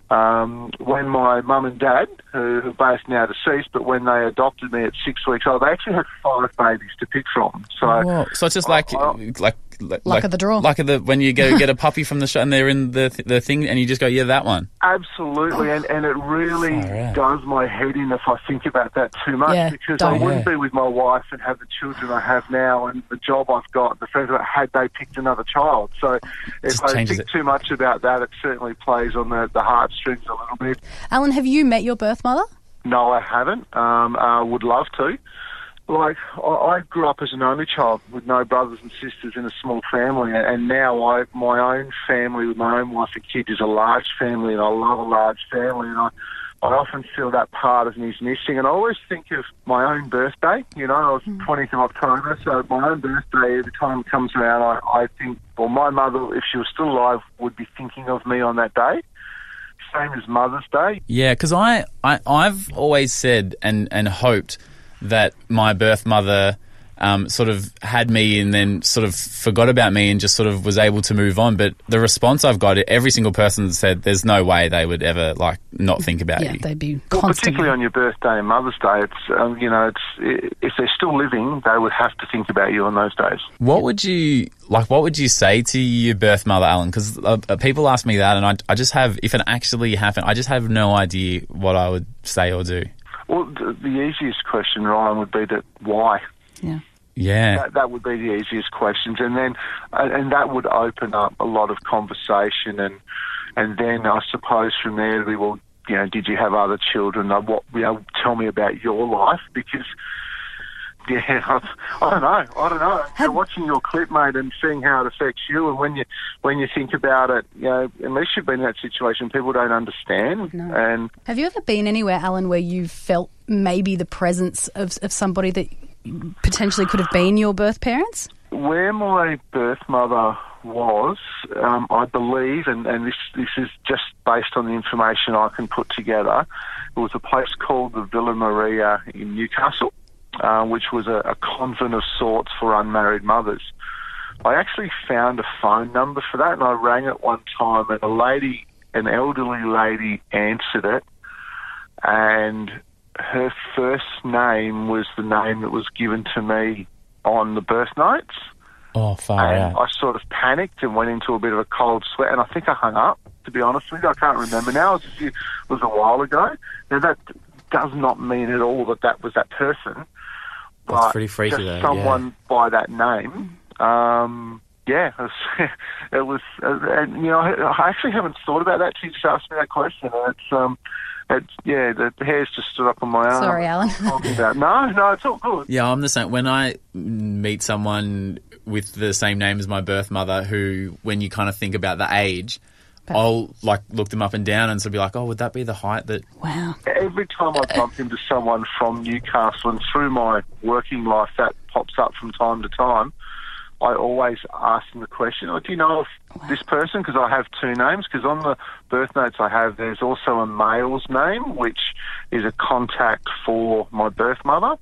[SPEAKER 8] Um, when my mum and dad, who are both now deceased, but when they adopted me at six weeks old, they actually had five babies to pick from. So.
[SPEAKER 4] So it's just like
[SPEAKER 8] I-
[SPEAKER 4] like like
[SPEAKER 5] of the draw.
[SPEAKER 4] Like of the when you go get a puppy from the shop and they're in the the thing and you just go yeah that one.
[SPEAKER 8] Absolutely, and, and it really
[SPEAKER 4] Far
[SPEAKER 8] does my head in if I think about that too much
[SPEAKER 5] Yeah,
[SPEAKER 8] because
[SPEAKER 5] don't.
[SPEAKER 8] I wouldn't
[SPEAKER 4] Yeah.
[SPEAKER 8] be with my wife and have the children I have now and the job I've got, the friends I've had they picked another child. So if
[SPEAKER 4] Just
[SPEAKER 8] I think
[SPEAKER 4] it.
[SPEAKER 8] too much about that, it certainly plays on the, the heartstrings a little bit.
[SPEAKER 5] Alan, have you met your birth mother?
[SPEAKER 8] No, I haven't. Um, uh, would love to. Like I, I grew up as an only child with no brothers and sisters in a small family, and- and now I my own family with my own wife and kids is a large family, and I love a large family, and I. I often feel that part of me is missing, and I always think of my own birthday. You know, I was hmm. 20th of October, so my own birthday, every time it comes around, I, I think, well, my mother, if she was still alive, would be thinking of me on that day. Same as Mother's Day.
[SPEAKER 4] Yeah, because I, I I've always said and and hoped that my birth mother um, sort of had me and then sort of forgot about me and just sort of was able to move on. But the response I've got, every single person said, "There's no way they would ever like not think about you.
[SPEAKER 5] Yeah,
[SPEAKER 4] you."
[SPEAKER 5] they'd be
[SPEAKER 8] Well,
[SPEAKER 5] constantly.
[SPEAKER 8] particularly on your birthday and Mother's Day, it's um, you know, it's i if they're still living, they would have to think about you on those days.
[SPEAKER 4] What would you like? What would you say to your birth mother, Alan? Because uh, uh, people ask me that, and I, I just have, if it actually happened, I just have no idea what I would say or do.
[SPEAKER 8] Well, the, the easiest question, Ryan, would be that why.
[SPEAKER 5] yeah.
[SPEAKER 4] Yeah,
[SPEAKER 8] That, that would be the easiest questions, and then and that would open up a lot of conversation, and and then I suppose from there we will, you know, did you have other children? Uh, What you know, tell me about your life because. Yeah, I, I don't know. I don't know.
[SPEAKER 5] Have-
[SPEAKER 8] watching your clip, mate, and seeing how it affects you, and when you when you think about it, you know, unless you've been in that situation, people don't understand.
[SPEAKER 5] No.
[SPEAKER 8] And
[SPEAKER 5] Have you ever been anywhere, Alan, where you felt maybe the presence of, of somebody that potentially could have been your birth parents?
[SPEAKER 8] where my birth mother was, um, I believe, and, and this this is just based on the information I can put together. It was a place called the Villa Maria in Newcastle, uh, which was a, a convent of sorts for unmarried mothers. I actually found a phone number for that, and I rang it one time, and a lady, an elderly lady, answered it, and her first name was the name that was given to me on the birth notes.
[SPEAKER 4] Oh, far
[SPEAKER 8] And
[SPEAKER 4] out.
[SPEAKER 8] I sort of panicked and went into a bit of a cold sweat, and I think I hung up. To be honest with you, I can't remember now. It was, it was a while ago. Now that does not mean at all that that was that person.
[SPEAKER 4] That's
[SPEAKER 8] but
[SPEAKER 4] pretty freaky
[SPEAKER 8] just
[SPEAKER 4] though, yeah.
[SPEAKER 8] Someone by that name. Um, yeah, it was. It was uh, and you know, I I actually haven't thought about that. She just asked me that question, and it's um, it's yeah, the hairs just stood up on my arm.
[SPEAKER 5] Sorry, Alan.
[SPEAKER 8] No, no, it's all good.
[SPEAKER 4] Yeah, I'm the same. When I meet someone with the same name as my birth mother, who, when you kind of think about the age, I'll like look them up and down and sort of be like, oh, would that be the height that?
[SPEAKER 5] Wow.
[SPEAKER 8] Every time I bump into someone from Newcastle and through my working life, that pops up from time to time. I always ask them the question, oh, do you know of this person? Because I have two names. Because on the birth notes I have, there's also a male's name, which is a contact for my birth mother.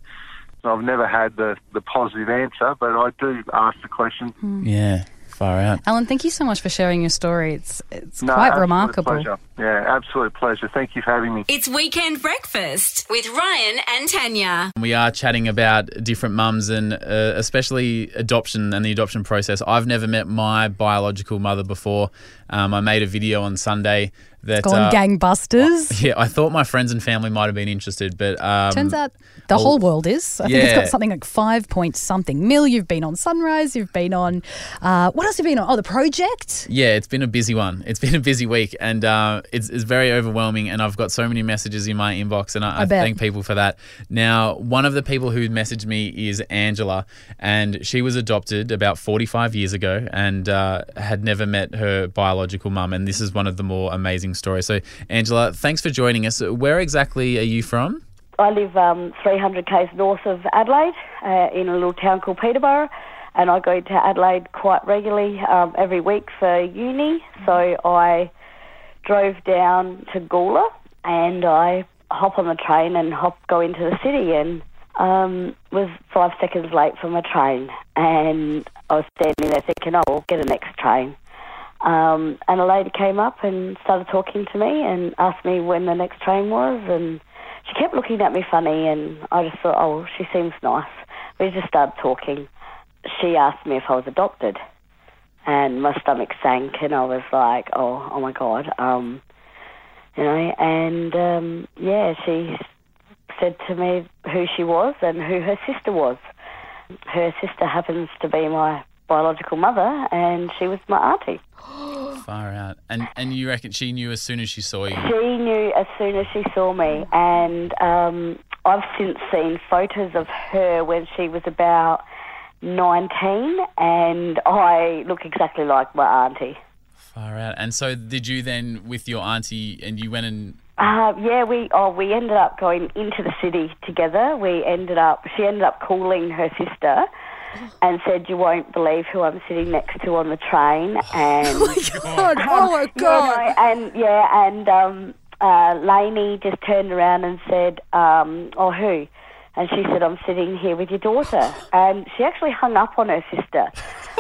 [SPEAKER 8] And I've never had the, the positive answer, but I do ask the question. Hmm.
[SPEAKER 4] Yeah, far out.
[SPEAKER 5] Alan, thank you so much for sharing your story. It's it's
[SPEAKER 8] No,
[SPEAKER 5] quite remarkable.
[SPEAKER 8] Pleasure. Yeah, absolute pleasure. Thank you for having me.
[SPEAKER 3] It's Weekend Breakfast with Ryan and Tanya.
[SPEAKER 4] We are chatting about different mums and uh, especially adoption and the adoption process. I've never met my biological mother before. Um, I made a video on Sunday that.
[SPEAKER 5] Gone
[SPEAKER 4] uh,
[SPEAKER 5] gangbusters.
[SPEAKER 4] Yeah, I thought my friends and family might have been interested, but um,
[SPEAKER 5] Turns out the whole world is. I think it's
[SPEAKER 4] yeah.
[SPEAKER 5] got something like five point something mil. You've been on Sunrise. You've been on. Uh, what else have you been on? Oh, the project.
[SPEAKER 4] Yeah, it's been a busy one. It's been a busy week, and uh, it's, it's very overwhelming. And I've got so many messages in my inbox, and I, I,
[SPEAKER 5] bet.
[SPEAKER 4] thank people for that. Now, one of the people who messaged me is Angela, and she was adopted about 45 years ago and uh, had never met her biological mum. And this is one of the more amazing stories. So, Angela, thanks for joining us. Where exactly are you from?
[SPEAKER 9] I live um, 300 k's north of Adelaide uh, in a little town called Peterborough, and I go to Adelaide quite regularly um, every week for uni. So I drove down to Gawler and I hop on the train and hop go into the city and um, was five seconds late for my train, and I was standing there thinking, "Oh, I'll get the next train." Um, and a lady came up and started talking to me and asked me when the next train was. And she kept looking at me funny. And I just thought, oh, she seems nice. We just started talking. She asked me if I was adopted. And my stomach sank. And I was like, oh, oh my God. Um, you know, and um, yeah, she said to me who she was and who her sister was. Her sister happens to be my biological mother, and she was my auntie.
[SPEAKER 4] Far out. And and you reckon she knew as soon as she saw you?
[SPEAKER 9] She knew as soon as she saw me, and um, I've since seen photos of her when she was about 19, and I look exactly like my auntie.
[SPEAKER 4] Far out. And so did you then with your auntie and you went and
[SPEAKER 9] Uh, yeah, we oh we ended up going into the city together. We ended up she ended up calling her sister and said, "You won't believe who I'm sitting next to on the train." And oh my
[SPEAKER 5] God, oh my
[SPEAKER 9] you
[SPEAKER 5] God.
[SPEAKER 9] know, and yeah, and um, uh, Lainey just turned around and said, um, "Oh, who?" And she said, "I'm sitting here with your daughter." And she actually hung up on her sister.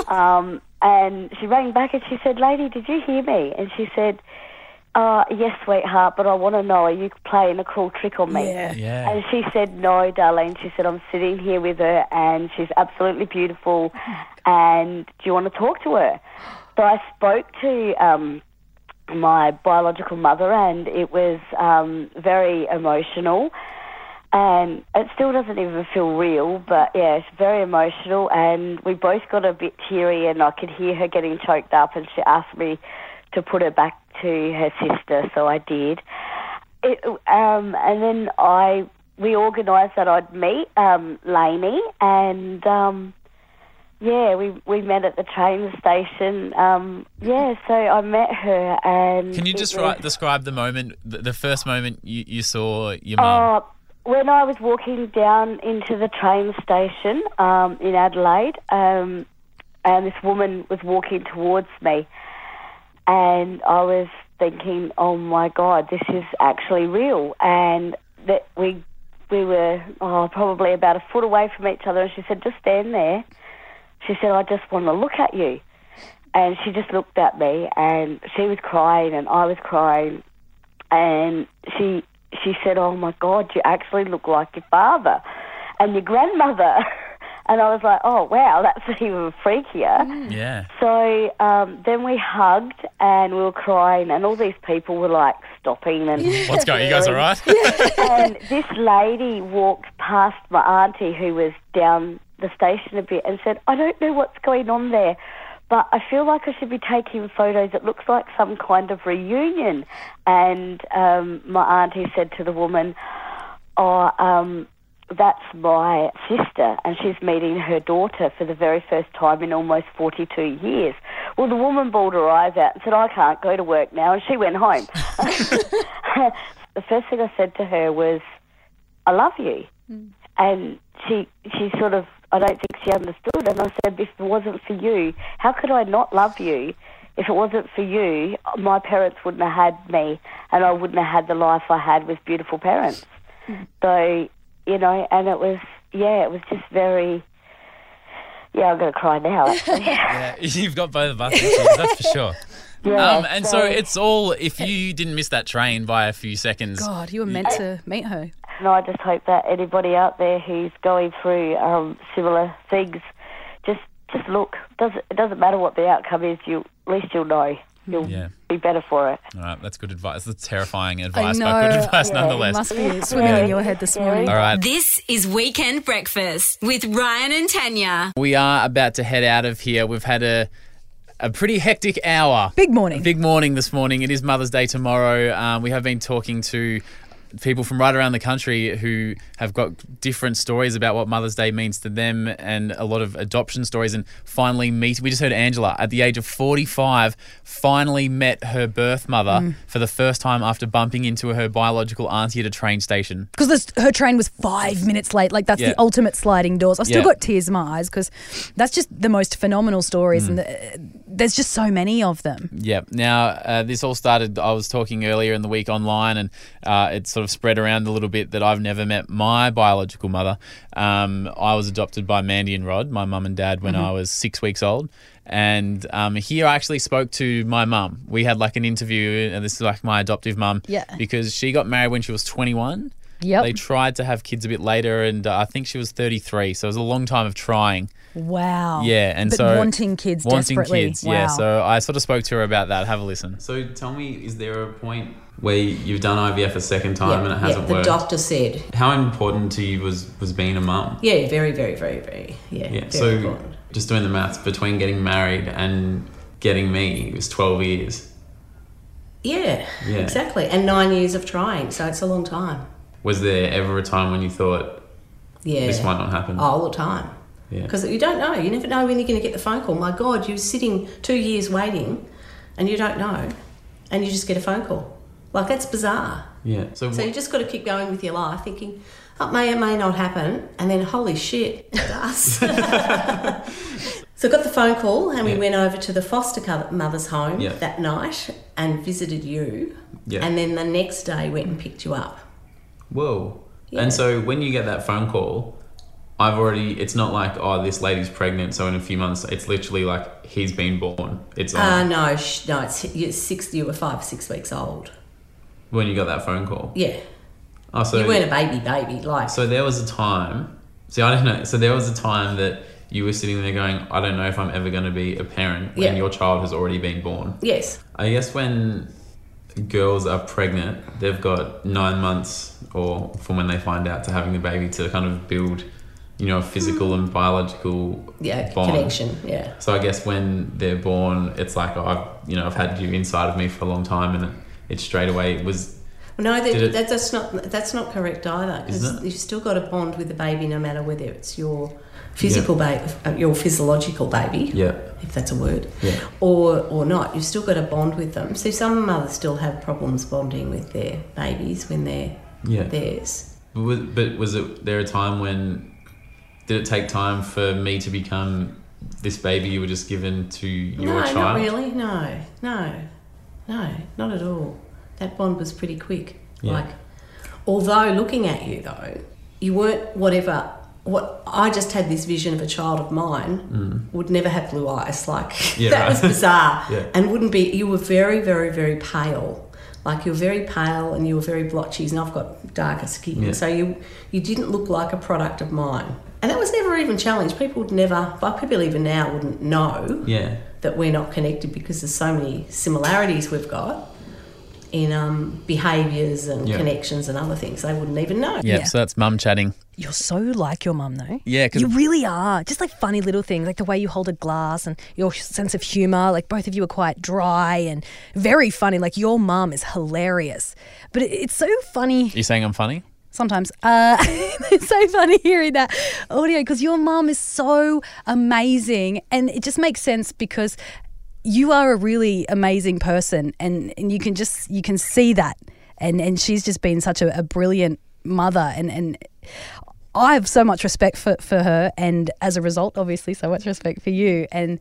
[SPEAKER 9] Um, and she rang back and she said, "Lady, did you hear me?" And she said. Uh, yes, sweetheart, but I want to know, are you playing a cool trick on me?
[SPEAKER 5] Yeah.
[SPEAKER 4] Yeah.
[SPEAKER 9] And she said, no, darling. She said, I'm sitting here with her and she's absolutely beautiful and do you want to talk to her? So I spoke to um, my biological mother and it was um, very emotional and it still doesn't even feel real, but yeah, it's very emotional and we both got a bit teary and I could hear her getting choked up and she asked me to put her back to her sister, so I did. It, um, and then I we organised that I'd meet um, Lainey, and um, yeah, we we met at the train station. Um, yeah, so I met her, and
[SPEAKER 4] Can you just
[SPEAKER 9] was-
[SPEAKER 4] write, describe the moment, the, the first moment you, you saw your mum?
[SPEAKER 9] Oh, when I was walking down into the train station um, in Adelaide, um, and this woman was walking towards me, and I was thinking, "Oh my God, this is actually real." And that we we were oh, probably about a foot away from each other, and she said, "Just stand there." She said, "I just want to look at you." And she just looked at me, and she was crying, and I was crying, and she she said, "Oh my God, you actually look like your father and your grandmother." And I was like, "Oh wow, that's even freakier."
[SPEAKER 4] yeah.
[SPEAKER 9] So um, then we hugged and we were crying, and all these people were like stopping and
[SPEAKER 4] What's going? You guys all right?
[SPEAKER 9] and this lady walked past my auntie who was down the station a bit and said, I don't know what's going on there, but I feel like I should be taking photos. It looks like some kind of reunion. And um, my auntie said to the woman, Oh, um, that's my sister, and she's meeting her daughter for the very first time in almost 42 years. Well, the woman bawled her eyes out and said, I can't go to work now, and she went home. the first thing I said to her was, I love you. Hmm. And she she sort of, I don't think she understood. And I said, if it wasn't for you, how could I not love you? If it wasn't for you, my parents wouldn't have had me, and I wouldn't have had the life I had with beautiful parents. Hmm. So, you know, and it was, yeah, it was just very, yeah, I'm going to cry now, actually.
[SPEAKER 4] Yeah, you've got both of us, that's for sure.
[SPEAKER 9] Yeah,
[SPEAKER 4] Um, and so it's all, if you didn't miss that train by a few seconds,
[SPEAKER 5] God, you were meant to meet her.
[SPEAKER 9] No, I just hope that anybody out there who's going through um, similar things, just just look. Does it doesn't matter what the outcome is. You at least you'll know. You'll
[SPEAKER 4] Yeah.
[SPEAKER 9] be better for it.
[SPEAKER 4] all right, that's good advice. That's terrifying advice, but good advice
[SPEAKER 5] Yeah,
[SPEAKER 4] nonetheless.
[SPEAKER 5] It must be swimming in your head this morning.
[SPEAKER 4] All right.
[SPEAKER 3] This is Weekend Breakfast with Ryan and Tanya.
[SPEAKER 4] We are about to head out of here. We've had a a pretty hectic hour.
[SPEAKER 5] Big morning.
[SPEAKER 4] Big morning this morning. It is Mother's Day tomorrow. Um, we have been talking to people from right around the country who have got different stories about what Mother's Day means to them and a lot of adoption stories and finally meet we just heard Angela at the age of 45 finally met her birth mother
[SPEAKER 5] Mm.
[SPEAKER 4] for the first time after bumping into her biological auntie at a train station.
[SPEAKER 5] Because her train was five minutes late. Like, that's
[SPEAKER 4] Yeah.
[SPEAKER 5] the ultimate sliding doors. I've still
[SPEAKER 4] Yeah.
[SPEAKER 5] got tears in my eyes because that's just the most phenomenal stories.
[SPEAKER 4] Mm.
[SPEAKER 5] And the, there's just so many of them.
[SPEAKER 4] Yeah. Now, uh, this all started, I was talking earlier in the week online, and uh, it sort of spread around a little bit that I've never met my biological mother. Um, I was adopted by Mandy and Rod, my mum and dad, when
[SPEAKER 5] Mhm.
[SPEAKER 4] I was six weeks old. And um, here I actually spoke to my mum. We had like an interview, and this is like my adoptive mum.
[SPEAKER 5] Yeah.
[SPEAKER 4] Because she got married when she was 21.
[SPEAKER 5] Yep.
[SPEAKER 4] They tried to have kids a bit later, and uh, I think she was 33. So it was a long time of trying.
[SPEAKER 5] Wow.
[SPEAKER 4] Yeah, and
[SPEAKER 5] but
[SPEAKER 4] so
[SPEAKER 5] wanting kids
[SPEAKER 4] wanting
[SPEAKER 5] desperately.
[SPEAKER 4] kids.
[SPEAKER 5] Wow.
[SPEAKER 4] Yeah, so I sort of spoke to her about that. Have a listen.
[SPEAKER 10] So tell me, is there a point where you've done IVF a second time and it hasn't yeah,
[SPEAKER 11] the
[SPEAKER 10] worked?
[SPEAKER 11] The doctor said.
[SPEAKER 10] How important to you was was being a mum?
[SPEAKER 11] Yeah, very, very, very, very. Yeah,
[SPEAKER 10] Yeah.
[SPEAKER 11] very
[SPEAKER 10] So
[SPEAKER 11] important.
[SPEAKER 10] just doing the maths between getting married and getting me it was twelve years.
[SPEAKER 11] Yeah,
[SPEAKER 10] Yeah.
[SPEAKER 11] exactly. And nine years of trying, so it's a long time.
[SPEAKER 10] Was there ever a time when you thought
[SPEAKER 11] Yeah.
[SPEAKER 10] this might not happen?
[SPEAKER 11] Oh, all the time.
[SPEAKER 10] Yeah.
[SPEAKER 11] Because you don't know. You never know when you're going to get the phone call. My God, you're sitting two years waiting and you don't know. And you just get a phone call. Like, that's bizarre.
[SPEAKER 10] Yeah. So,
[SPEAKER 11] So you just got to keep going with your life thinking, oh, it may or may not happen. And then, holy shit, it does. so I got the phone call and we went over to the foster mother's home
[SPEAKER 10] Yeah.
[SPEAKER 11] that night and visited you.
[SPEAKER 10] Yeah.
[SPEAKER 11] And then the next day went and picked you up.
[SPEAKER 10] Whoa.
[SPEAKER 11] Yeah.
[SPEAKER 10] And so when you get that phone call, I've already. It's not like oh this lady's pregnant, so in a few months it's literally like he's been born. It's on
[SPEAKER 11] Uh, no, sh- no, it's you're six. You were five, six weeks old.
[SPEAKER 10] when you got that phone call.
[SPEAKER 11] Yeah,
[SPEAKER 10] Oh, so
[SPEAKER 11] you weren't a baby, baby. Like,
[SPEAKER 10] So there was a time. See, I don't know. So there was a time that you were sitting there going, I don't know if I'm ever going to be a parent when
[SPEAKER 11] Yeah.
[SPEAKER 10] your child has already been born.
[SPEAKER 11] yes,
[SPEAKER 10] I guess when girls are pregnant, they've got nine months or from when they find out to having the baby to kind of build, you know, a physical and biological
[SPEAKER 11] yeah,
[SPEAKER 10] bond.
[SPEAKER 11] connection. Yeah,
[SPEAKER 10] So I guess when they're born, it's like oh, I've you know I've had you inside of me for a long time, and it, it straight away was
[SPEAKER 11] no, that,
[SPEAKER 10] it-
[SPEAKER 11] that's not that's not correct either. Because
[SPEAKER 10] it?
[SPEAKER 11] you've still got a bond with the baby, no matter whether it's your physical baby, uh, your physiological baby,
[SPEAKER 10] yeah
[SPEAKER 11] if that's a word,
[SPEAKER 10] yeah
[SPEAKER 11] or or not. You've still got a bond with them. So some mothers still have problems bonding with their babies when they're
[SPEAKER 10] yeah.
[SPEAKER 11] theirs.
[SPEAKER 10] But was, but was it there a time when did it take time for me to become this baby you were just given to your
[SPEAKER 11] no,
[SPEAKER 10] child?
[SPEAKER 11] not really. No, no, no, not at all. That bond was pretty quick.
[SPEAKER 10] Yeah.
[SPEAKER 11] Like, although looking at you though, you weren't whatever. What I just had this vision of a child of mine would never have blue eyes. Like
[SPEAKER 10] Mm. Yeah,
[SPEAKER 11] that
[SPEAKER 10] right.
[SPEAKER 11] was bizarre,
[SPEAKER 10] Yeah.
[SPEAKER 11] and wouldn't be. You were very, very, very pale. Like you were very pale and you were very blotchy, and I've got darker skin,
[SPEAKER 10] Yeah.
[SPEAKER 11] so you you didn't look like a product of mine. And that was never even challenged. People would never, but people even now wouldn't know
[SPEAKER 10] Yeah.
[SPEAKER 11] that we're not connected because there's so many similarities we've got in um, behaviours and
[SPEAKER 10] Yeah.
[SPEAKER 11] connections and other things. They wouldn't even know.
[SPEAKER 4] Yeah,
[SPEAKER 5] Yeah.
[SPEAKER 4] so that's mum chatting.
[SPEAKER 5] You're so like your mum, though.
[SPEAKER 4] Yeah, because
[SPEAKER 5] you really are. Just like funny little things, like the way you hold a glass and your sense of humor. Like both of you are quite dry and very funny. Like your mum is hilarious, but it, it's so funny
[SPEAKER 4] You saying I'm funny?
[SPEAKER 5] sometimes. Uh, it's so funny hearing that audio because your mum is so amazing, and it just makes sense because you are a really amazing person, and, and you can just you can see that, and and she's just been such a, a brilliant mother, and and. I have so much respect for, for her, and as a result, obviously, so much respect for you. And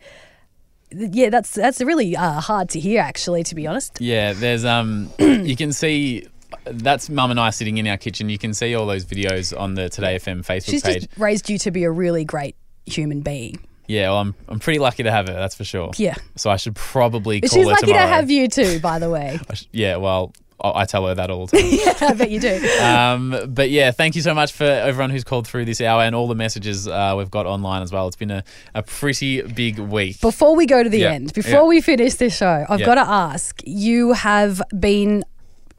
[SPEAKER 5] yeah, that's that's really uh, hard to hear, actually, to be honest.
[SPEAKER 4] Yeah, there's um, you can see that's mum and I sitting in our kitchen. You can see all those videos on the 2Day FM Facebook
[SPEAKER 5] She's
[SPEAKER 4] page.
[SPEAKER 5] raised you to be a really great human being.
[SPEAKER 4] Yeah, well, I'm I'm pretty lucky to have her. That's for sure.
[SPEAKER 5] Yeah.
[SPEAKER 4] So I should probably call
[SPEAKER 5] She's
[SPEAKER 4] her
[SPEAKER 5] lucky
[SPEAKER 4] tomorrow.
[SPEAKER 5] to have you too, by the way.
[SPEAKER 4] Yeah, well, I, tell her that all the time.
[SPEAKER 5] yeah, I bet you do.
[SPEAKER 4] um, but yeah, thank you so much for everyone who's called through this hour and all the messages uh, we've got online as well. It's been a, a pretty big week.
[SPEAKER 5] Before we go to the
[SPEAKER 4] Yeah,
[SPEAKER 5] end, before
[SPEAKER 4] yeah.
[SPEAKER 5] we finish this show, I've
[SPEAKER 4] Yeah.
[SPEAKER 5] got to ask you have been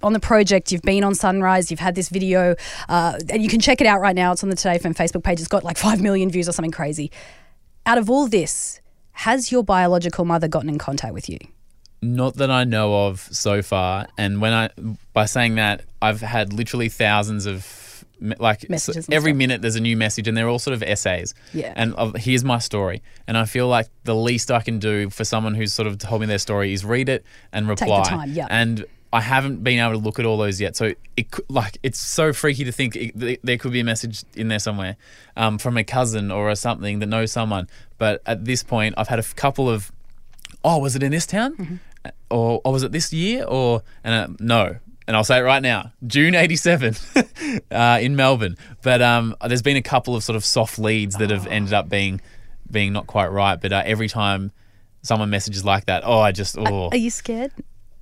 [SPEAKER 5] on the project, you've been on Sunrise, you've had this video, uh, and you can check it out right now. It's on the 2Day FM Facebook page. It's got like 5 million views or something crazy. Out of all this, has your biological mother gotten in contact with you?
[SPEAKER 4] Not that I know of so far. And when I, by saying that, I've had literally thousands of like
[SPEAKER 5] Messages
[SPEAKER 4] so every
[SPEAKER 5] stuff.
[SPEAKER 4] minute there's a new message and they're all sort of essays
[SPEAKER 5] Yeah.
[SPEAKER 4] and of, here's my story and i feel like the least i can do for someone who's sort of told me their story is read it and reply
[SPEAKER 5] Take the time, yeah.
[SPEAKER 4] and i haven't been able to look at all those yet so it like it's so freaky to think it, there could be a message in there somewhere um, from a cousin or a something that knows someone but at this point i've had a couple of oh, was it in this town?
[SPEAKER 5] Mm-hmm.
[SPEAKER 4] Or, or was it this year? Or and uh, no. And I'll say it right now, June '87 uh, in Melbourne. But um, there's been a couple of sort of soft leads that have ended up being being not quite right. But uh, every time someone messages like that, oh, I just oh
[SPEAKER 5] Are you scared?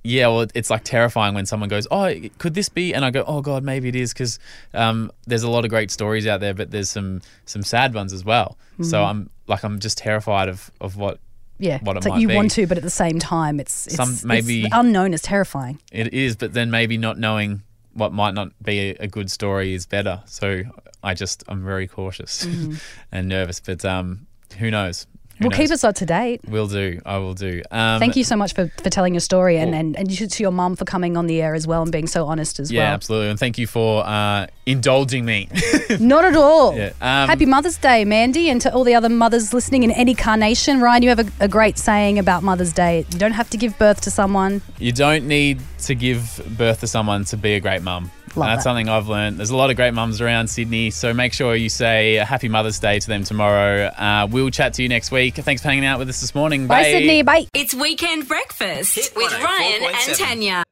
[SPEAKER 4] Yeah, well, it's like terrifying when someone goes, "Oh, could this be?" And I go, "Oh God, maybe it is," because um, there's a lot of great stories out there, but there's some some sad ones as well. So
[SPEAKER 5] Mhm.
[SPEAKER 4] I'm like, I'm just terrified of of what
[SPEAKER 5] Yeah.
[SPEAKER 4] what it
[SPEAKER 5] it's like
[SPEAKER 4] might
[SPEAKER 5] you
[SPEAKER 4] be.
[SPEAKER 5] want to, but at the same time, it's, it's,
[SPEAKER 4] Some-
[SPEAKER 5] it's-
[SPEAKER 4] maybe-
[SPEAKER 5] the unknown is terrifying.
[SPEAKER 4] It is, but then maybe not knowing what might not be a, a good story is better. So I just I'm very cautious
[SPEAKER 5] Mhm.
[SPEAKER 4] and nervous, but um, who knows? Who
[SPEAKER 5] We'll
[SPEAKER 4] knows?
[SPEAKER 5] keep us up to date.
[SPEAKER 4] We'll do. I will do. Um,
[SPEAKER 5] Thank you so much for, for telling your story and, and, and you to your mum for coming on the air as well and being so honest as
[SPEAKER 4] Yeah,
[SPEAKER 5] well.
[SPEAKER 4] Yeah, absolutely, and thank you for uh, indulging me.
[SPEAKER 5] Not at all.
[SPEAKER 4] Yeah, um,
[SPEAKER 5] Happy Mother's Day, Mandy, and to all the other mothers listening in any carnation. Ryan, you have a, a great saying about Mother's Day. You don't have to give birth to someone.
[SPEAKER 4] You don't need to give birth to someone to be a great mum.
[SPEAKER 5] Love
[SPEAKER 4] that's
[SPEAKER 5] that.
[SPEAKER 4] something I've learned. There's a lot of great mums around Sydney, so make sure you say a Happy Mother's Day to them tomorrow. Uh, we'll chat to you next week. Thanks for hanging out with us this morning.
[SPEAKER 5] Bye, Sydney. Bye.
[SPEAKER 3] It's Weekend Breakfast with Ryan and Tanya.